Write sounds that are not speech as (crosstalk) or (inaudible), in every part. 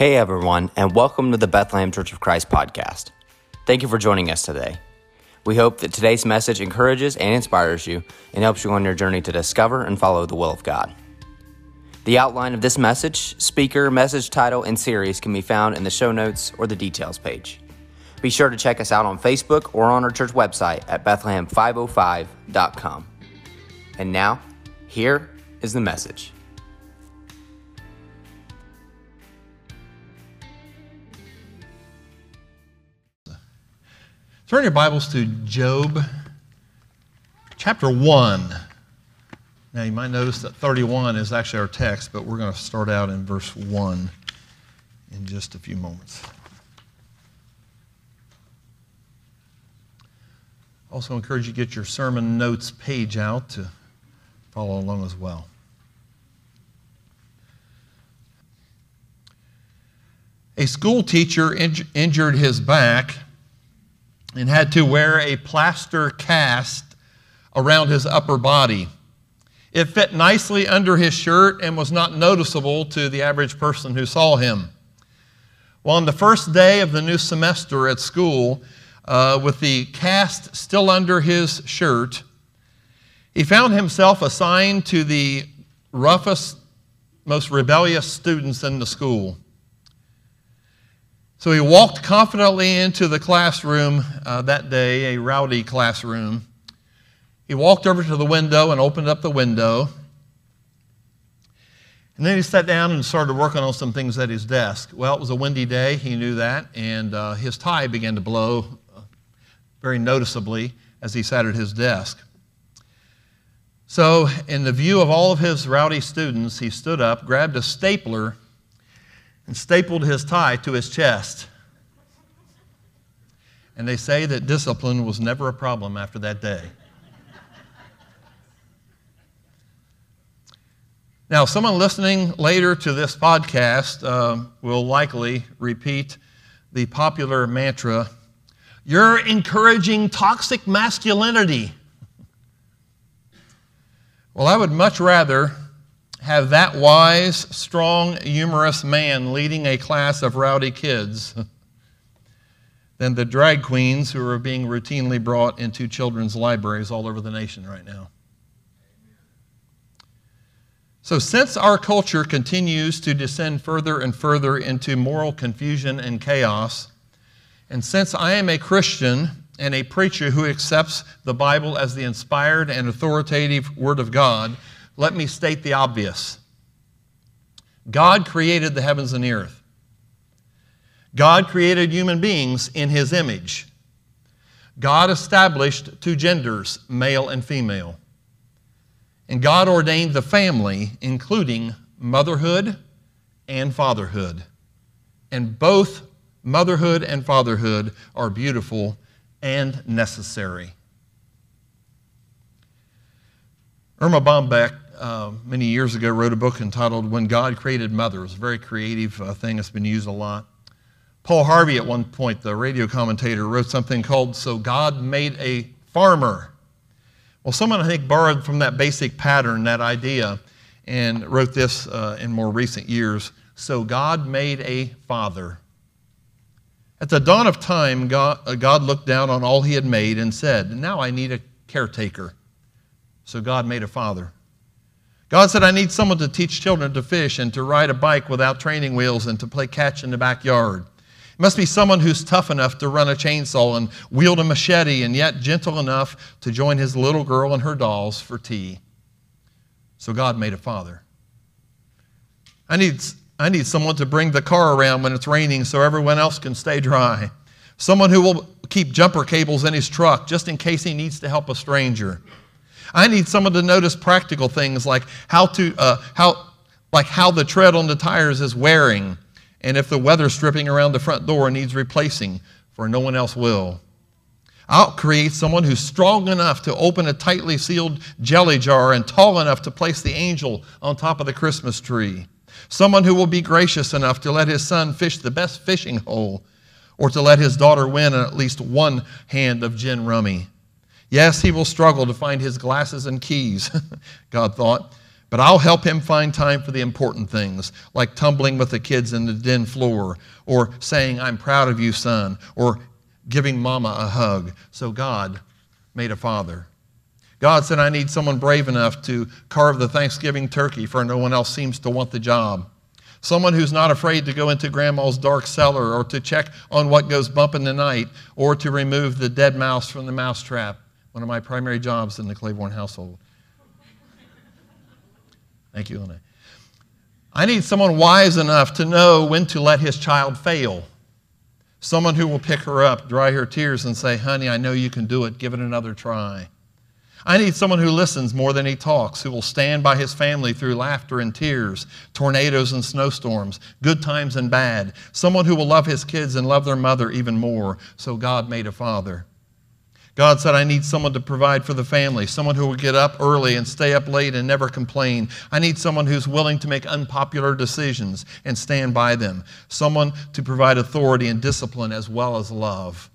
Hey everyone, and welcome to the Bethlehem Church of Christ podcast. Thank you for joining us today. We hope that today's message encourages and inspires you and helps you on your journey to discover and follow the will of God. The outline of this message, speaker, message title, and series can be found in the show notes or the details page. Be sure to check us out on Facebook or on our church website at Bethlehem505.com. And now, here is the message. Turn your Bibles to Job chapter 1. Now, you might notice that 31 is actually our text, but we're going to start out in verse 1 in just a few moments. Also, encourage you to get your sermon notes page out to follow along as well. A school teacher injured his back and had to wear a plaster cast around his upper body. It fit nicely under his shirt and was not noticeable to the average person who saw him. Well, on the first day of the new semester at school, uh, with the cast still under his shirt, he found himself assigned to the roughest, most rebellious students in the school. So he walked confidently into the classroom uh, that day, a rowdy classroom. He walked over to the window and opened up the window. And then he sat down and started working on some things at his desk. Well, it was a windy day, he knew that, and uh, his tie began to blow uh, very noticeably as he sat at his desk. So, in the view of all of his rowdy students, he stood up, grabbed a stapler, and stapled his tie to his chest. And they say that discipline was never a problem after that day. Now, someone listening later to this podcast uh, will likely repeat the popular mantra You're encouraging toxic masculinity. Well, I would much rather have that wise, strong, humorous man leading a class of rowdy kids (laughs) than the drag queens who are being routinely brought into children's libraries all over the nation right now. So, since our culture continues to descend further and further into moral confusion and chaos, and since I am a Christian and a preacher who accepts the Bible as the inspired and authoritative Word of God, let me state the obvious God created the heavens and the earth. God created human beings in his image. God established two genders, male and female. And God ordained the family, including motherhood and fatherhood. And both motherhood and fatherhood are beautiful and necessary. Erma Bombeck uh, many years ago wrote a book entitled When God Created Mother. It's a very creative uh, thing that's been used a lot. Paul Harvey, at one point, the radio commentator, wrote something called So God Made a Farmer. Well, someone, I think, borrowed from that basic pattern, that idea, and wrote this uh, in more recent years So God made a father. At the dawn of time, God, uh, God looked down on all he had made and said, Now I need a caretaker. So God made a father. God said, I need someone to teach children to fish and to ride a bike without training wheels and to play catch in the backyard. It must be someone who's tough enough to run a chainsaw and wield a machete and yet gentle enough to join his little girl and her dolls for tea. So God made a father. I need, I need someone to bring the car around when it's raining so everyone else can stay dry. Someone who will keep jumper cables in his truck just in case he needs to help a stranger. I need someone to notice practical things like how to uh, how like how the tread on the tires is wearing, and if the weather stripping around the front door needs replacing, for no one else will. I'll create someone who's strong enough to open a tightly sealed jelly jar and tall enough to place the angel on top of the Christmas tree. Someone who will be gracious enough to let his son fish the best fishing hole or to let his daughter win at least one hand of gin rummy. Yes, he will struggle to find his glasses and keys, (laughs) God thought, But I'll help him find time for the important things, like tumbling with the kids in the den floor, or saying, I'm proud of you, son, or giving mama a hug. So God made a father. God said, I need someone brave enough to carve the Thanksgiving turkey, for no one else seems to want the job. Someone who's not afraid to go into grandma's dark cellar or to check on what goes bump in the night or to remove the dead mouse from the mouse trap. One of my primary jobs in the Claiborne household. Thank you, Lene. I need someone wise enough to know when to let his child fail. Someone who will pick her up, dry her tears, and say, Honey, I know you can do it. Give it another try. I need someone who listens more than he talks, who will stand by his family through laughter and tears, tornadoes and snowstorms, good times and bad. Someone who will love his kids and love their mother even more. So God made a father. God said, I need someone to provide for the family, someone who will get up early and stay up late and never complain. I need someone who's willing to make unpopular decisions and stand by them, someone to provide authority and discipline as well as love.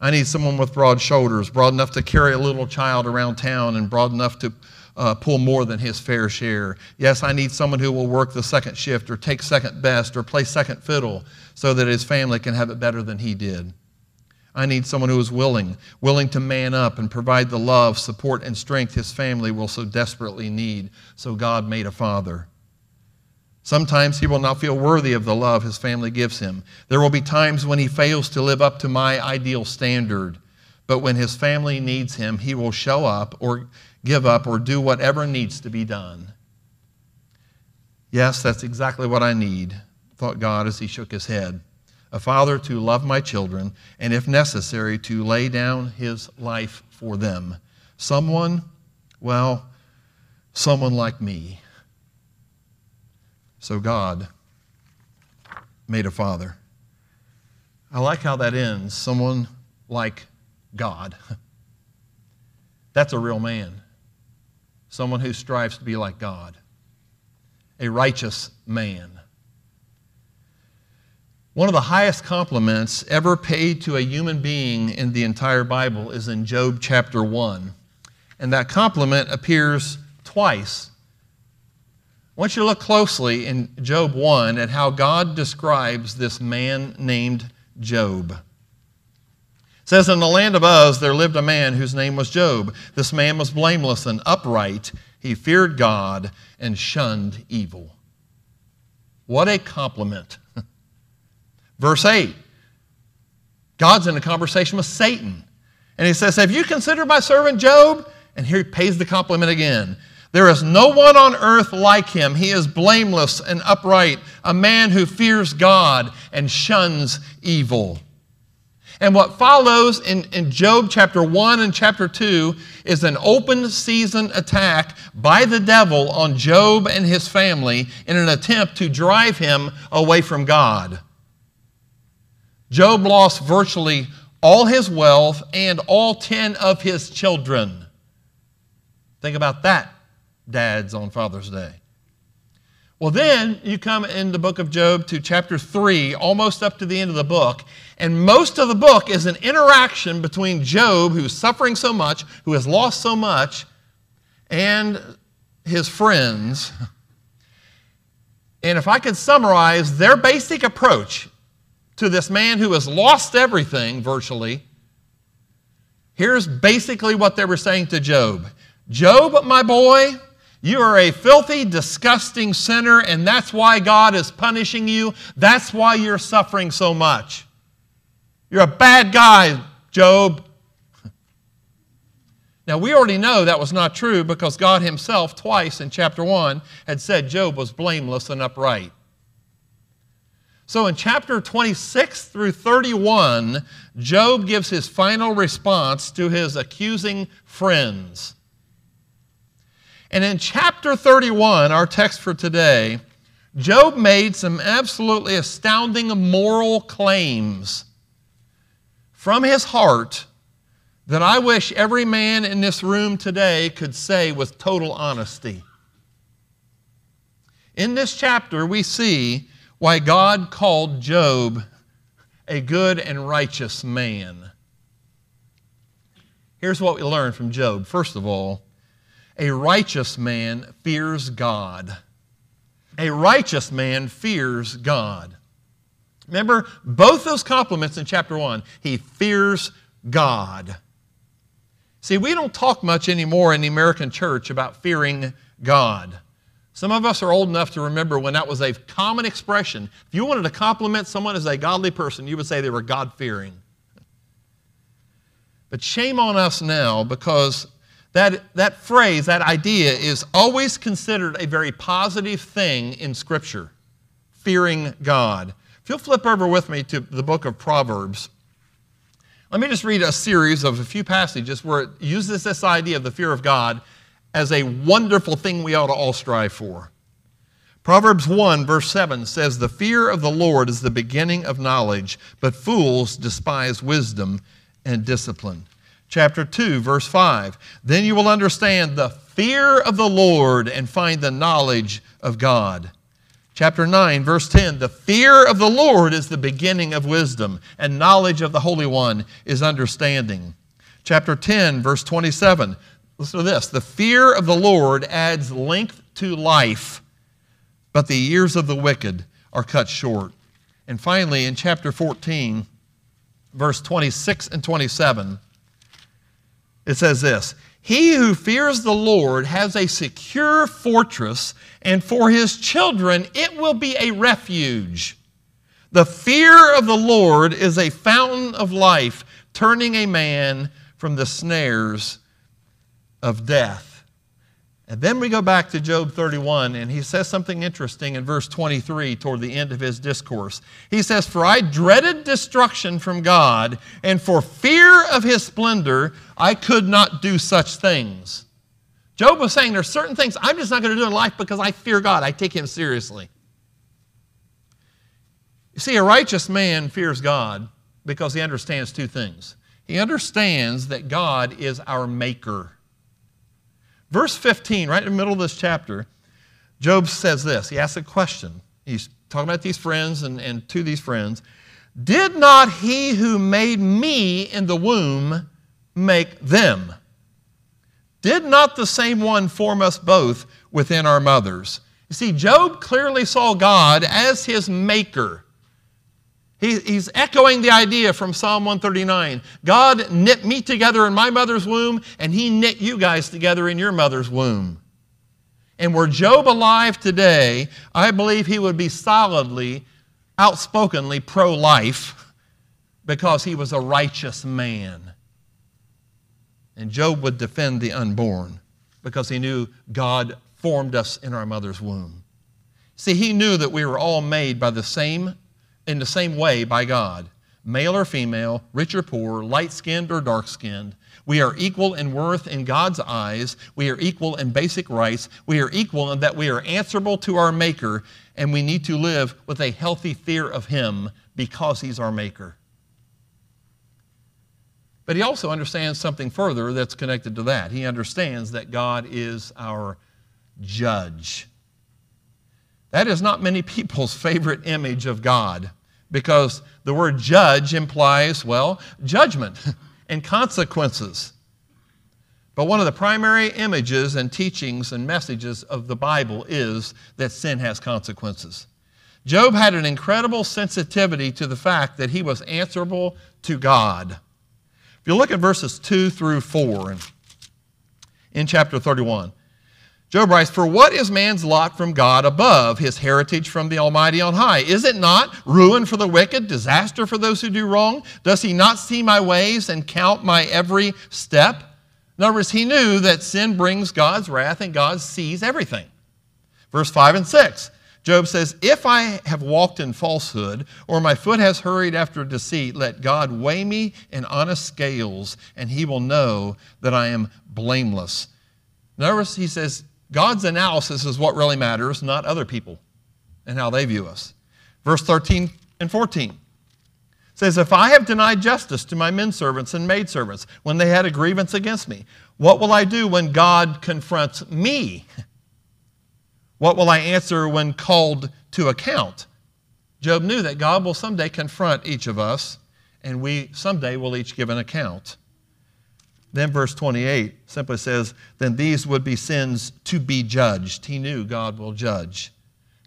I need someone with broad shoulders, broad enough to carry a little child around town and broad enough to uh, pull more than his fair share. Yes, I need someone who will work the second shift or take second best or play second fiddle so that his family can have it better than he did. I need someone who is willing, willing to man up and provide the love, support, and strength his family will so desperately need. So God made a father. Sometimes he will not feel worthy of the love his family gives him. There will be times when he fails to live up to my ideal standard. But when his family needs him, he will show up or give up or do whatever needs to be done. Yes, that's exactly what I need, thought God as he shook his head a father to love my children, and if necessary, to lay down his life for them. Someone, well, someone like me. So God made a father. I like how that ends. Someone like God. (laughs) That's a real man. Someone who strives to be like God. A righteous man. One of the highest compliments ever paid to a human being in the entire Bible is in Job chapter 1. And that compliment appears twice. I want you to look closely in Job 1 at how God describes this man named Job. It says, In the land of Uz there lived a man whose name was Job. This man was blameless and upright. He feared God and shunned evil. What a compliment. (laughs) Verse 8 God's in a conversation with Satan. And he says, Have you considered my servant Job? And here he pays the compliment again. There is no one on earth like him. He is blameless and upright, a man who fears God and shuns evil. And what follows in, in Job chapter 1 and chapter 2 is an open season attack by the devil on Job and his family in an attempt to drive him away from God. Job lost virtually all his wealth and all 10 of his children. Think about that, dads, on Father's Day. Well, then you come in the book of Job to chapter 3, almost up to the end of the book, and most of the book is an interaction between Job, who's suffering so much, who has lost so much, and his friends. (laughs) And if I could summarize their basic approach to this man who has lost everything virtually, here's basically what they were saying to Job Job, my boy, you are a filthy, disgusting sinner, and that's why God is punishing you. That's why you're suffering so much. You're a bad guy, Job. (laughs) Now, we already know that was not true because God Himself, twice in chapter 1, had said Job was blameless and upright. So in chapter 26 through 31, Job gives his final response to his accusing friends. And in chapter 31, our text for today, Job made some absolutely astounding moral claims from his heart that I wish every man in this room today could say with total honesty. In this chapter, we see why God called Job a good and righteous man. Here's what we learn from Job. First of all, A righteous man fears God. A righteous man fears God. Remember both those compliments in chapter 1. He fears God. See, we don't talk much anymore in the American church about fearing God. Some of us are old enough to remember when that was a common expression. If you wanted to compliment someone as a godly person, you would say they were God fearing. But shame on us now because that, that phrase, that idea, is always considered a very positive thing in Scripture fearing God. If you'll flip over with me to the book of Proverbs, let me just read a series of a few passages where it uses this idea of the fear of God as a wonderful thing we ought to all strive for. Proverbs 1, verse 7 says, The fear of the Lord is the beginning of knowledge, but fools despise wisdom and discipline. Chapter 2, verse 5 Then you will understand the fear of the Lord and find the knowledge of God. Chapter 9, verse 10 The fear of the Lord is the beginning of wisdom, and knowledge of the Holy One is understanding. Chapter 10, verse 27 Listen to this. The fear of the Lord adds length to life, but the years of the wicked are cut short. And finally, in chapter 14, verse 26 and 27, it says this He who fears the Lord has a secure fortress, and for his children it will be a refuge. The fear of the Lord is a fountain of life, turning a man from the snares of death. And then we go back to Job 31, and he says something interesting in verse 23 toward the end of his discourse. He says, For I dreaded destruction from God, and for fear of his splendor, I could not do such things. Job was saying There are certain things I'm just not going to do in life because I fear God. I take him seriously. You see, a righteous man fears God because he understands two things. He understands that God is our maker. Verse 15, right in the middle of this chapter, Job says this. He asks a question. He's talking about these friends and, and to these friends. Did not he who made me in the womb make them? Did not the same one form us both within our mothers? You see, Job clearly saw God as his maker. He, he's echoing the idea from Psalm 139. God knit me together in my mother's womb, and He knit you guys together in your mother's womb. And were Job alive today, I believe he would be solidly, outspokenly pro life because he was a righteous man. And Job would defend the unborn because he knew God formed us in our mother's womb. See, he knew that we were all made by the same in the same way by God male or female, rich or poor, light skinned or dark skinned. We are equal in worth in God's eyes. We are equal in basic rights. We are equal in that we are answerable to our Maker, and we need to live with a healthy fear of Him because He's our Maker. But he also understands something further that's connected to that. He understands that God is our judge. That is not many people's favorite image of God because the word judge implies, well, judgment (laughs) and consequences. But one of the primary images and teachings and messages of the Bible is that sin has consequences. Job had an incredible sensitivity to the fact that he was answerable to God. If you look at verses 2 through 4 in, chapter 31, Job writes, For what is man's lot from God above, his heritage from the Almighty on high? Is it not ruin for the wicked, disaster for those who do wrong? Does he not see my ways and count my every step? In other words, he knew that sin brings God's wrath and God sees everything. Verse 5 and 6. Job says, If I have walked in falsehood, or my foot has hurried after deceit, let God weigh me in honest scales, and he will know that I am blameless. Notice he says, God's analysis is what really matters, not other people and how they view us. Verse 13 and 14 says, If I have denied justice to my men servants and maidservants when they had a grievance against me, what will I do when God confronts me? What will I answer when called to account? Job knew that God will someday confront each of us, and we someday will each give an account. Then verse 28 simply says, Then these would be sins to be judged. He knew God will judge.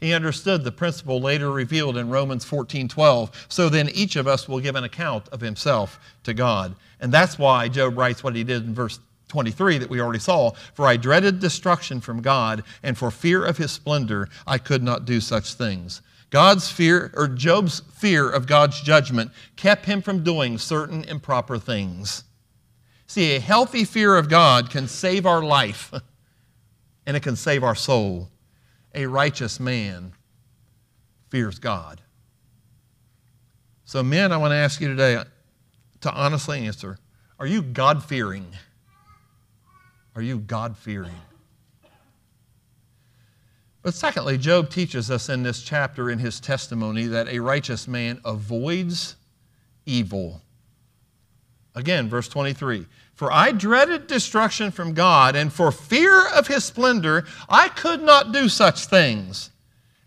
He understood the principle later revealed in Romans 14 12. So then each of us will give an account of himself to God. And that's why Job writes what he did in verse 23 that we already saw. For I dreaded destruction from God, and for fear of his splendor, I could not do such things. God's fear, or Job's fear of God's judgment, kept him from doing certain improper things. See, a healthy fear of God can save our life, (laughs) and it can save our soul. A righteous man fears God. So, men, I want to ask you today to honestly answer are you God fearing? Are you God fearing? But secondly, Job teaches us in this chapter in his testimony that a righteous man avoids evil. Again, verse 23 For I dreaded destruction from God, and for fear of his splendor, I could not do such things.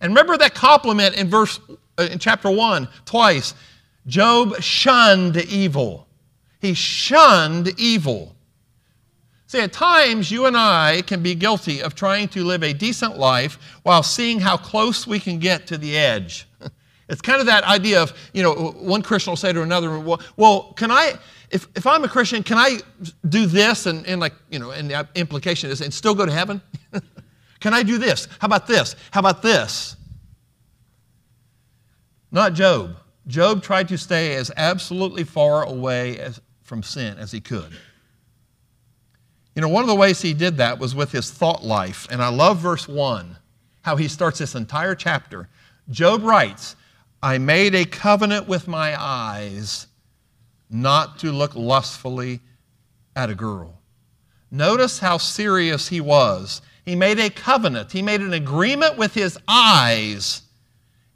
And remember that compliment in verse uh, in chapter 1 twice. Job shunned evil. He shunned evil. See, at times you and I can be guilty of trying to live a decent life while seeing how close we can get to the edge. (laughs) It's kind of that idea of, you know, one Christian will say to another, well, well can I, if, if I'm a Christian, can I do this and, and like, you know, and the implication is, and still go to heaven? (laughs) can I do this? How about this? How about this? Not Job. Job tried to stay as absolutely far away as, from sin as he could. You know, one of the ways he did that was with his thought life. And I love verse 1, how he starts this entire chapter. Job writes, I made a covenant with my eyes not to look lustfully at a girl. Notice how serious he was. He made a covenant, he made an agreement with his eyes.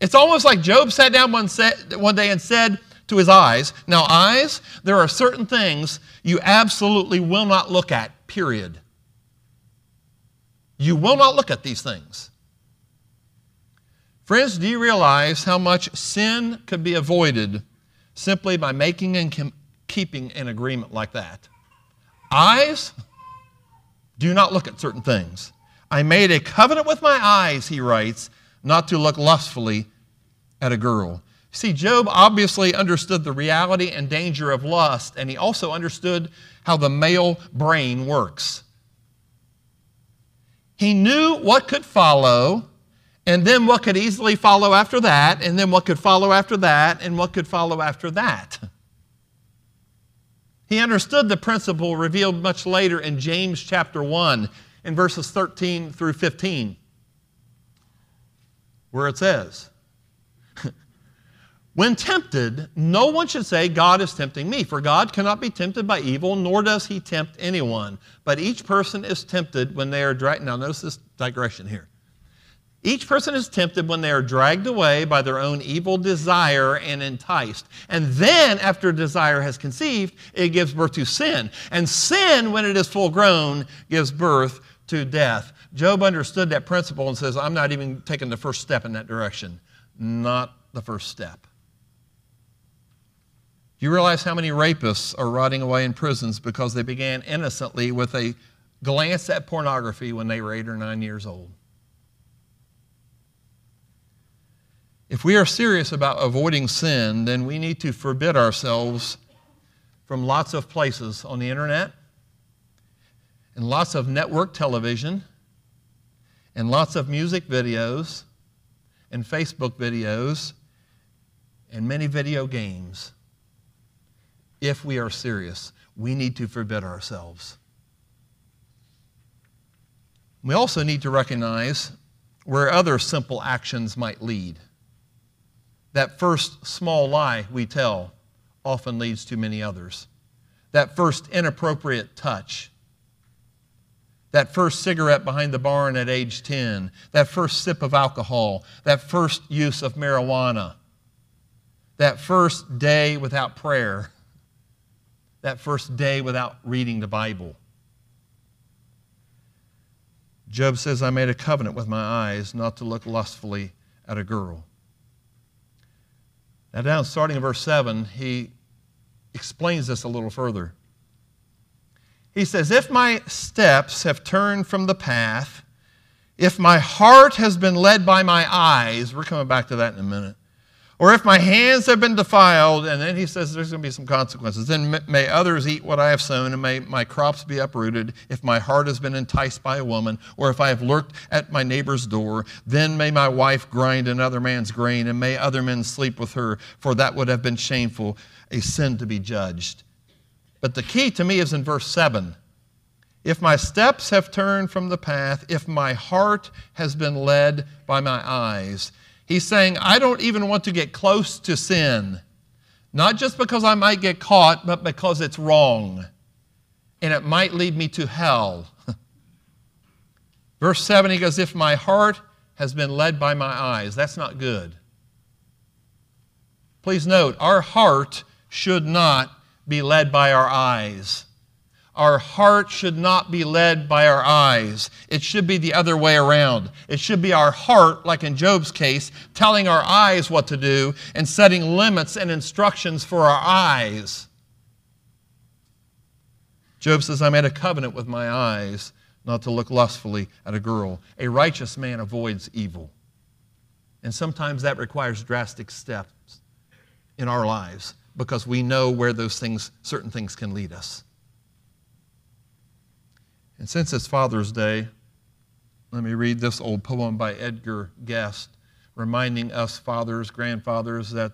It's almost like Job sat down one, one day and said to his eyes, Now, eyes, there are certain things you absolutely will not look at period. You will not look at these things. Friends, do you realize how much sin could be avoided simply by making and keeping an agreement like that? Eyes, do not look at certain things. I made a covenant with my eyes, he writes, not to look lustfully at a girl. See, Job obviously understood the reality and danger of lust, and he also understood how the male brain works. He knew what could follow, and then what could easily follow after that, and then what could follow after that, and what could follow after that. (laughs) He understood the principle revealed much later in James chapter 1, in verses 13 through 15, where it says, (laughs) when tempted, no one should say, God is tempting me, for God cannot be tempted by evil, nor does he tempt anyone. But each person is tempted when they are dragged. Now, notice this digression here. Each person is tempted when they are dragged away by their own evil desire and enticed. And then, after desire has conceived, it gives birth to sin. And sin, when it is full grown, gives birth to death. Job understood that principle and says, I'm not even taking the first step in that direction. Not the first step. Do you realize how many rapists are rotting away in prisons because they began innocently with a glance at pornography when they were eight or nine years old? If we are serious about avoiding sin, then we need to forbid ourselves from lots of places on the internet and lots of network television and lots of music videos and Facebook videos and many video games if we are serious, we need to forbid ourselves. We also need to recognize where other simple actions might lead. That first small lie we tell often leads to many others. That first inappropriate touch. That first cigarette behind the barn at age 10. That first sip of alcohol. That first use of marijuana. That first day without prayer that first day without reading the Bible. Job says, I made a covenant with my eyes not to look lustfully at a girl. Now, down starting in verse 7, he explains this a little further. He says, If my steps have turned from the path, if my heart has been led by my eyes, we're coming back to that in a minute, or if my hands have been defiled, and then he says there's going to be some consequences, then may others eat what I have sown, and may my crops be uprooted. If my heart has been enticed by a woman, or if I have lurked at my neighbor's door, then may my wife grind another man's grain, and may other men sleep with her, for that would have been shameful, a sin to be judged. But the key to me is in verse 7. If my steps have turned from the path, if my heart has been led by my eyes, He's saying, I don't even want to get close to sin. Not just because I might get caught, but because it's wrong. And it might lead me to hell. (laughs) Verse 7, he goes, If my heart has been led by my eyes, that's not good. Please note, our heart should not be led by our eyes. Our heart should not be led by our eyes. It should be the other way around. It should be our heart, like in Job's case, telling our eyes what to do and setting limits and instructions for our eyes. Job says, I made a covenant with my eyes not to look lustfully at a girl. A righteous man avoids evil. And sometimes that requires drastic steps in our lives because we know where those things, certain things can lead us. And since it's Father's Day, let me read this old poem by Edgar Guest, reminding us fathers, grandfathers, that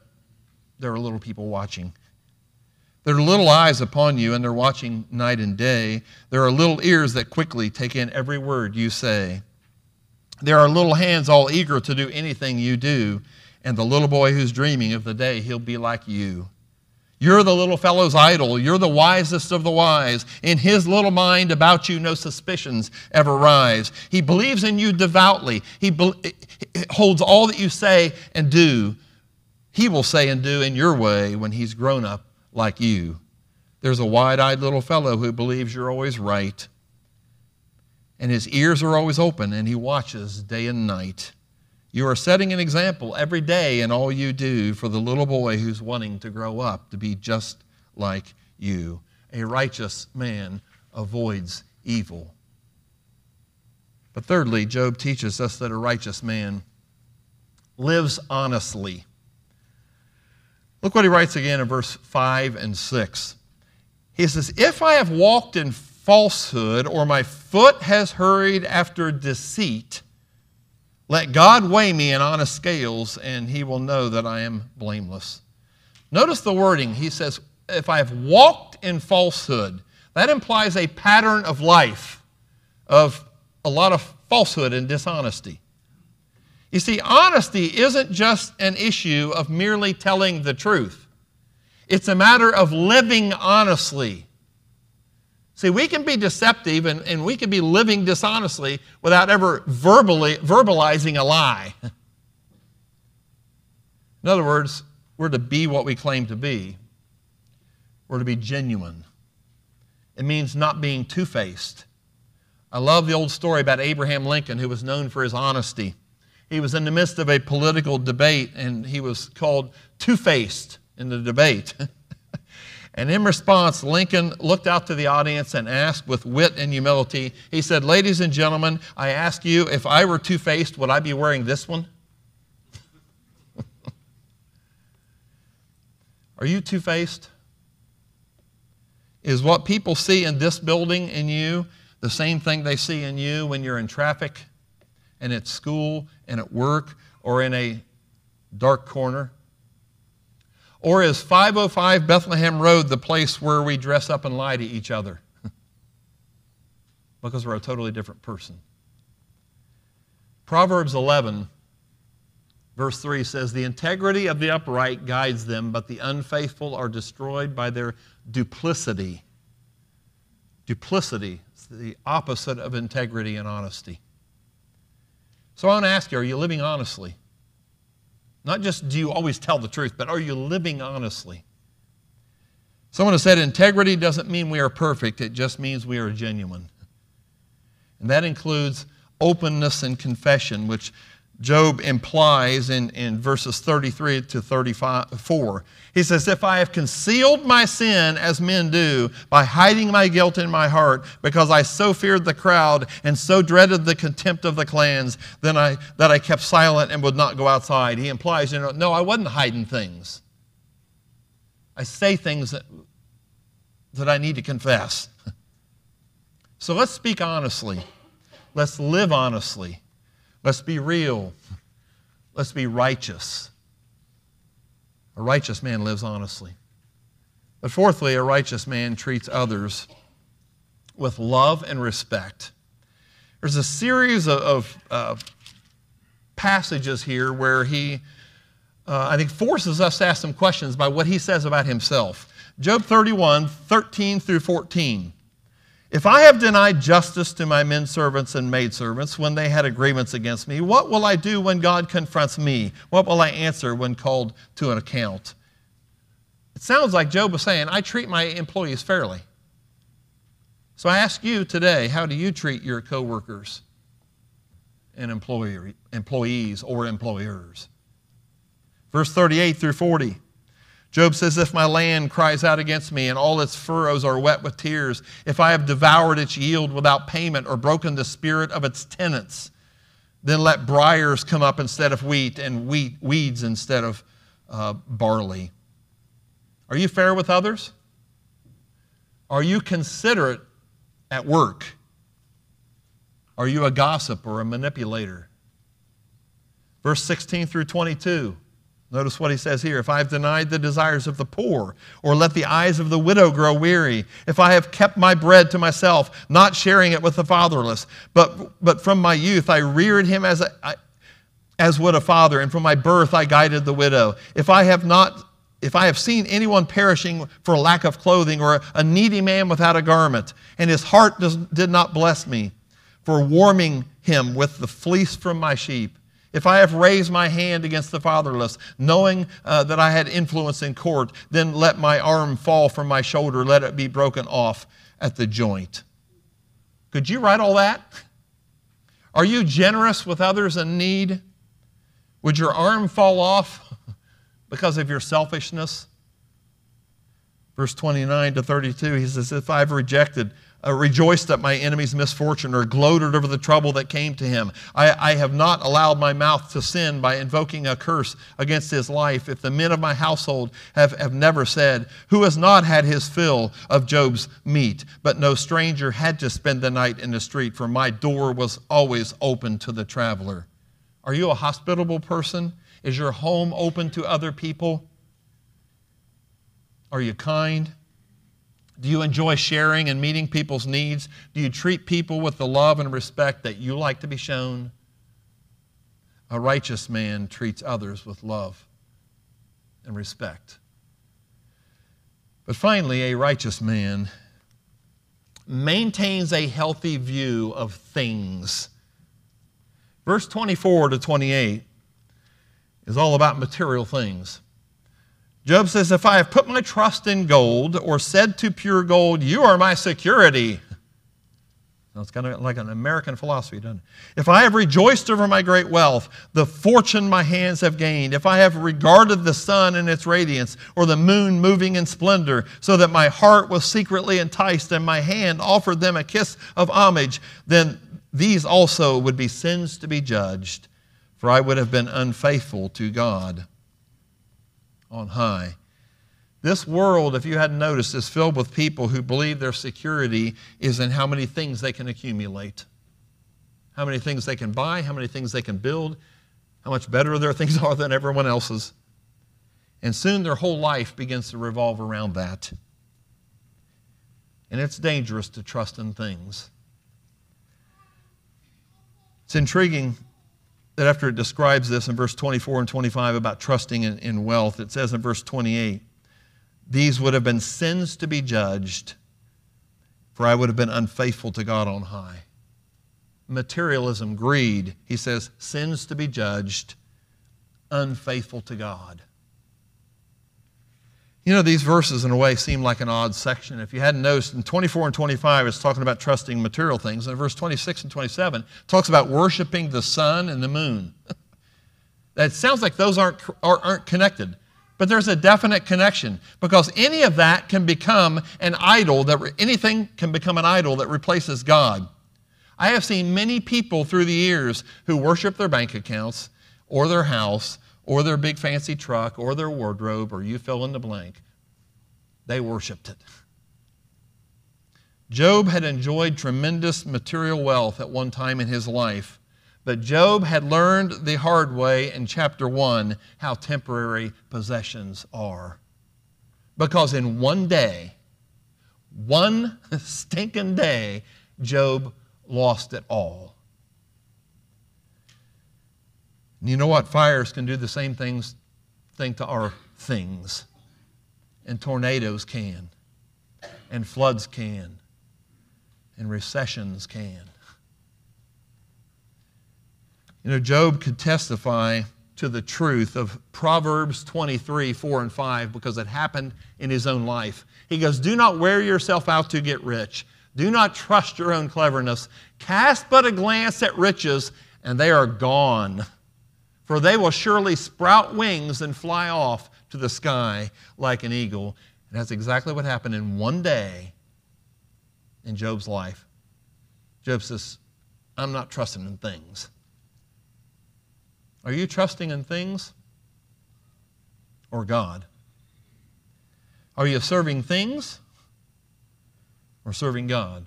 there are little people watching. There are little eyes upon you, and they're watching night and day. There are little ears that quickly take in every word you say. There are little hands all eager to do anything you do, and the little boy who's dreaming of the day he'll be like you. You're the little fellow's idol. You're the wisest of the wise. In his little mind about you, no suspicions ever rise. He believes in you devoutly. He holds all that you say and do. He will say and do in your way when he's grown up like you. There's a wide eyed little fellow who believes you're always right. And his ears are always open, and he watches day and night. You are setting an example every day in all you do for the little boy who's wanting to grow up to be just like you. A righteous man avoids evil. But thirdly, Job teaches us that a righteous man lives honestly. Look what he writes again in verse 5 and 6. He says, If I have walked in falsehood, or my foot has hurried after deceit, let God weigh me in honest scales, and he will know that I am blameless. Notice the wording. He says, If I have walked in falsehood, that implies a pattern of life of a lot of falsehood and dishonesty. You see, honesty isn't just an issue of merely telling the truth, it's a matter of living honestly See, we can be deceptive and, and we can be living dishonestly without ever verbally, verbalizing a lie. (laughs) In other words, we're to be what we claim to be. We're to be genuine. It means not being two faced. I love the old story about Abraham Lincoln, who was known for his honesty. He was in the midst of a political debate and he was called two faced in the debate. (laughs) And in response, Lincoln looked out to the audience and asked with wit and humility, he said, Ladies and gentlemen, I ask you, if I were two faced, would I be wearing this one? (laughs) Are you two faced? Is what people see in this building in you the same thing they see in you when you're in traffic and at school and at work or in a dark corner? Or is 505 Bethlehem Road the place where we dress up and lie to each other? (laughs) because we're a totally different person. Proverbs 11, verse 3 says, The integrity of the upright guides them, but the unfaithful are destroyed by their duplicity. Duplicity is the opposite of integrity and honesty. So I want to ask you are you living honestly? Not just do you always tell the truth, but are you living honestly? Someone has said integrity doesn't mean we are perfect, it just means we are genuine. And that includes openness and confession, which Job implies in, in verses 33 to 34. He says, If I have concealed my sin as men do by hiding my guilt in my heart because I so feared the crowd and so dreaded the contempt of the clans, then I, that I kept silent and would not go outside. He implies, you know, no, I wasn't hiding things. I say things that, that I need to confess. (laughs) so let's speak honestly. Let's live honestly. Let's be real. Let's be righteous. A righteous man lives honestly. But fourthly, a righteous man treats others with love and respect. There's a series of, of uh, passages here where he, uh, I think, forces us to ask some questions by what he says about himself. Job 31, 13 through 14. If I have denied justice to my men servants and maidservants when they had agreements against me, what will I do when God confronts me? What will I answer when called to an account? It sounds like Job was saying, I treat my employees fairly. So I ask you today, how do you treat your coworkers and employees or employers? Verse 38 through 40. Job says, If my land cries out against me and all its furrows are wet with tears, if I have devoured its yield without payment or broken the spirit of its tenants, then let briars come up instead of wheat and wheat, weeds instead of uh, barley. Are you fair with others? Are you considerate at work? Are you a gossip or a manipulator? Verse 16 through 22. Notice what he says here. If I have denied the desires of the poor, or let the eyes of the widow grow weary, if I have kept my bread to myself, not sharing it with the fatherless, but, but from my youth I reared him as, a, as would a father, and from my birth I guided the widow. If I have not if I have seen anyone perishing for lack of clothing, or a needy man without a garment, and his heart does, did not bless me for warming him with the fleece from my sheep, if I have raised my hand against the fatherless, knowing uh, that I had influence in court, then let my arm fall from my shoulder, let it be broken off at the joint. Could you write all that? Are you generous with others in need? Would your arm fall off (laughs) because of your selfishness? Verse 29 to 32, he says, If I've rejected uh, rejoiced at my enemy's misfortune or gloated over the trouble that came to him. I, I, have not allowed my mouth to sin by invoking a curse against his life. If the men of my household have, have never said, Who has not had his fill of Job's meat? But no stranger had to spend the night in the street, for my door was always open to the traveler. Are you a hospitable person? Is your home open to other people? Are you kind? Do you enjoy sharing and meeting people's needs? Do you treat people with the love and respect that you like to be shown? A righteous man treats others with love and respect. But finally, a righteous man maintains a healthy view of things. Verse 24 to 28 is all about material things. Job says, If I have put my trust in gold or said to pure gold, You are my security. That's kind of like an American philosophy, doesn't it? If I have rejoiced over my great wealth, the fortune my hands have gained, if I have regarded the sun in its radiance, or the moon moving in splendor, so that my heart was secretly enticed and my hand offered them a kiss of homage, then these also would be sins to be judged, for I would have been unfaithful to God on high. This world, if you hadn't noticed, is filled with people who believe their security is in how many things they can accumulate, how many things they can buy, how many things they can build, how much better their (laughs) things are than everyone else's. And soon their whole life begins to revolve around that. And it's dangerous to trust in things. It's intriguing that after it describes this in verse 24 and 25 about trusting in, in wealth, it says in verse 28 these would have been sins to be judged, for I would have been unfaithful to God on high. Materialism, greed, he says, sins to be judged, unfaithful to God. You know, these verses, in a way, seem like an odd section. If you hadn't noticed, in 24 and 25, it's talking about trusting material things. And in verse 26 and 27, it talks about worshiping the sun and the moon. (laughs) That sounds like those aren't, aren't connected. But there's a definite connection because any of that can become an idol, that anything can become an idol that replaces God. I have seen many people through the years who worship their bank accounts or their house or their big fancy truck or their wardrobe or you fill in the blank. They worshiped it. Job had enjoyed tremendous material wealth at one time in his life. But Job had learned the hard way in chapter 1 how temporary possessions are. Because in one day, one (laughs) stinking day, Job lost it all. You know what? Fires can do the same things thing to our things. And tornadoes can. And floods can. And recessions can. You know, Job could testify to the truth of Proverbs 23, 4 and 5, because it happened in his own life. He goes, Do not wear yourself out to get rich. Do not trust your own cleverness. Cast but a glance at riches, and they are gone. For they will surely sprout wings and fly off to the sky like an eagle. And that's exactly what happened in one day in Job's life. Job says, I'm not trusting in things. Are you trusting in things or God? Are you serving things or serving God?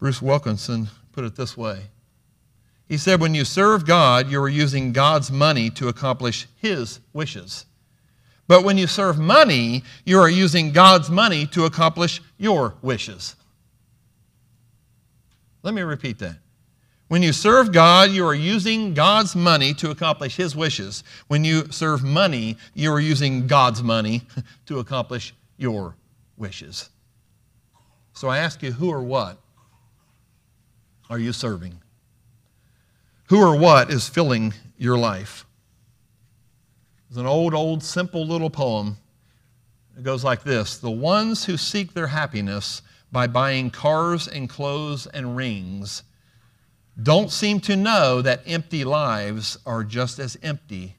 Bruce Wilkinson put it this way. He said, When you serve God, you are using God's money to accomplish His wishes. But when you serve money, you are using God's money to accomplish your wishes. Let me repeat that. When you serve God, you are using God's money to accomplish His wishes. When you serve money, you are using God's money (laughs) to accomplish your wishes. So I ask you, who or what are you serving? Who or what is filling your life? There's an old, old, simple little poem. It goes like this The ones who seek their happiness by buying cars and clothes and rings don't seem to know that empty lives are just as empty,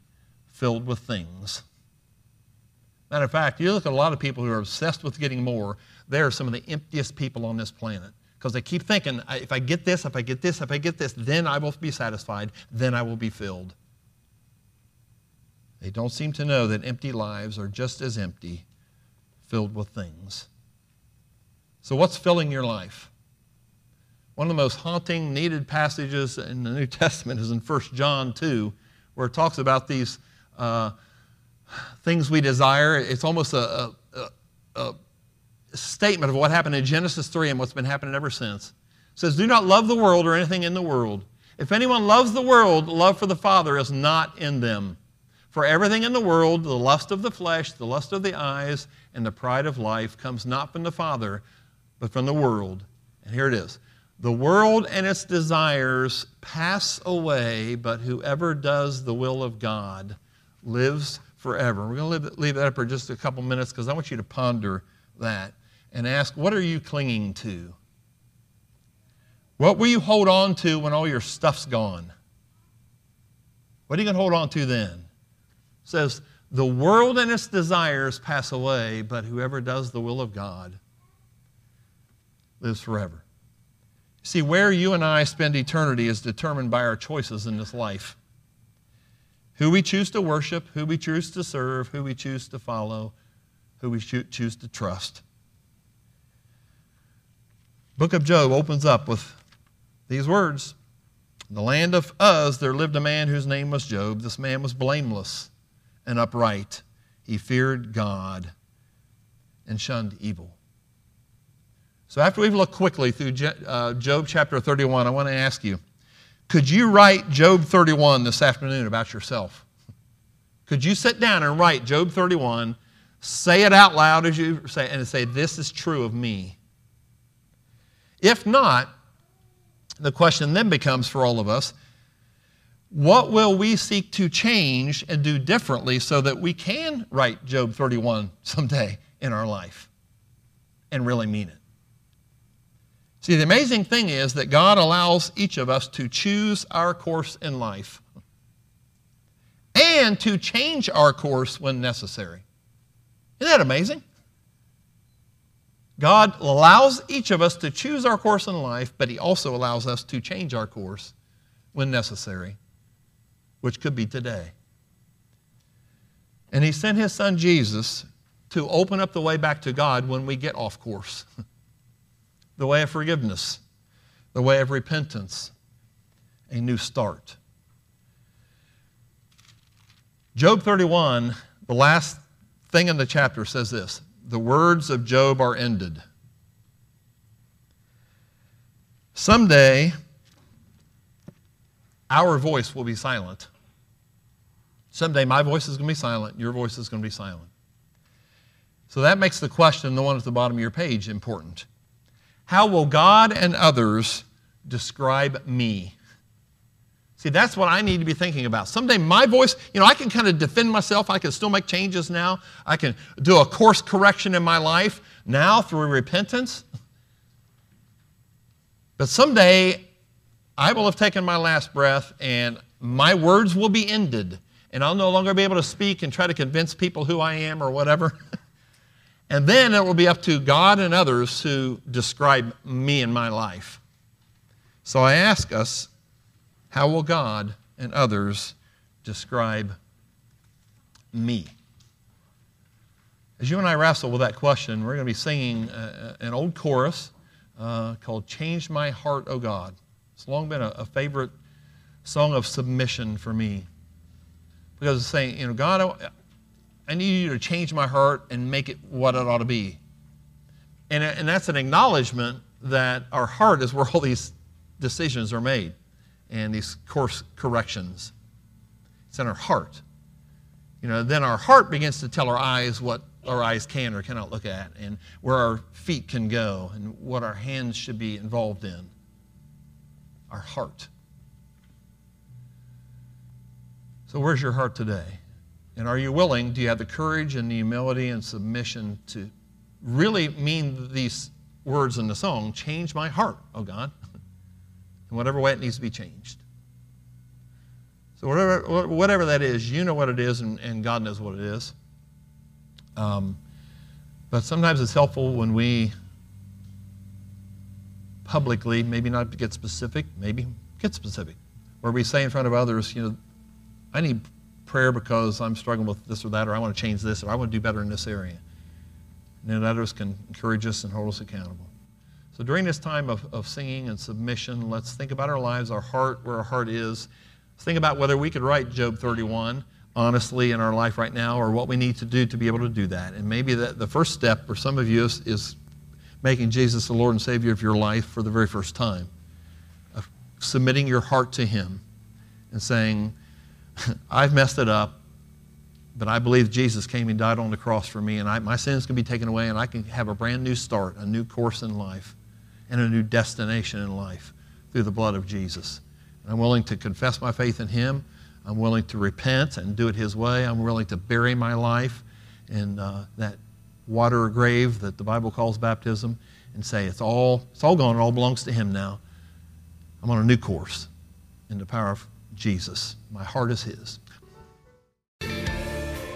filled with things. Matter of fact, you look at a lot of people who are obsessed with getting more, they're some of the emptiest people on this planet. Because they keep thinking, if I get this, if I get this, if I get this, then I will be satisfied, then I will be filled. They don't seem to know that empty lives are just as empty, filled with things. So, what's filling your life? One of the most haunting, needed passages in the New Testament is in 1 John 2, where it talks about these uh, things we desire. It's almost a, a, a, statement of what happened in Genesis 3 and what's been happening ever since. It says, Do not love the world or anything in the world. If anyone loves the world, love for the Father is not in them. For everything in the world, the lust of the flesh, the lust of the eyes, and the pride of life comes not from the Father, but from the world. And here it is the world and its desires pass away, but whoever does the will of God lives forever. We're going to leave that up for just a couple minutes because I want you to ponder that and ask what are you clinging to? What will you hold on to when all your stuff's gone? What are you going to hold on to then? It says, The world and its desires pass away, but whoever does the will of God lives forever. See, where you and I spend eternity is determined by our choices in this life. Who we choose to worship, who we choose to serve, who we choose to follow, who we choose to trust. Book of Job opens up with these words. In the land of Uz there lived a man whose name was Job. This man was blameless and upright. He feared God and shunned evil. So, after we've looked quickly through uh, Job chapter 31, I want to ask you could you write Job 31 this afternoon about yourself? Could you sit down and write Job 31, say it out loud as you say, and say, This is true of me? If not, the question then becomes for all of us what will we seek to change and do differently so that we can write Job 31 someday in our life and really mean it? See, the amazing thing is that God allows each of us to choose our course in life. and to change our course when necessary. Isn't that amazing? God allows each of us to choose our course in life, but He also allows us to change our course when necessary, which could be today. And He sent His Son Jesus to open up the way back to God when we get off course (laughs) the way of forgiveness, the way of repentance, a new start. Job 31, the last thing in the chapter says this The words of Job are ended. Someday, our voice will be silent. Someday, my voice is going to be silent, your voice is going to be silent. So that makes the question, the one at the bottom of your page, important. How will God and others describe me? See, that's what I need to be thinking about. Someday my voice, you know, I can kind of defend myself. I can still make changes now. I can do a course correction in my life now through repentance. But someday I will have taken my last breath and my words will be ended. And I'll no longer be able to speak and try to convince people who I am or whatever. (laughs) and then it will be up to God and others to describe me and my life. So I ask us how will God and others describe me? As you and I wrestle with that question, we're going to be singing uh, uh, an old chorus uh, called Change My Heart, O God. It's long been a, a favorite song of submission for me because it's saying, you know, God, I need you to change my heart and make it what it ought to be. And, and that's an acknowledgement that our heart is where all these decisions are made and these course corrections. It's in our heart. You know, then our heart begins to tell our eyes what our eyes can or cannot look at, and where our feet can go, and what our hands should be involved in. Our heart. So, where's your heart today? And are you willing? Do you have the courage and the humility and submission to really mean these words in the song? Change my heart, oh God (laughs) in whatever way it needs to be changed. So, whatever, whatever that is, you know what it is, and, and God knows what it is. Um, but sometimes it's helpful when we publicly, maybe not get specific, maybe get specific, where we say in front of others, you know, I need prayer because I'm struggling with this or that, or I want to change this, or I want to do better in this area. And then others can encourage us and hold us accountable. So during this time of, of singing and submission, let's think about our lives, our heart, where our heart is. Let's think about whether we could write Job 31 honestly in our life right now or what we need to do to be able to do that. And maybe that the first step for some of you is, is making Jesus the Lord and Savior of your life for the very first time, of submitting your heart to Him and saying, (laughs) I've messed it up, but I believe Jesus came and died on the cross for me, and I, my sins can be taken away, and I can have a brand new start, a new course in life and a new destination in life through the blood of Jesus. And I'm willing to confess my faith in Him. I'm willing to repent and do it His way. I'm willing to bury my life in uh, that water grave that the Bible calls baptism and say, it's all, it's all gone, it all belongs to Him now. I'm on a new course in the power of Jesus. My heart is His.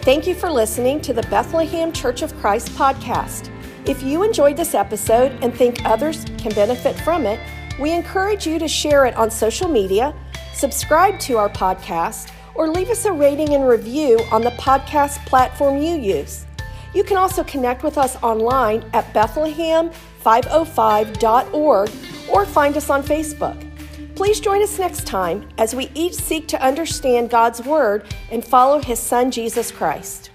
Thank you for listening to the Bethlehem Church of Christ podcast. If you enjoyed this episode and think others can benefit from it, we encourage you to share it on social media, subscribe to our podcast, or leave us a rating and review on the podcast platform you use. You can also connect with us online at Bethlehem505.org or find us on Facebook. Please join us next time as we each seek to understand God's Word and follow His Son, Jesus Christ.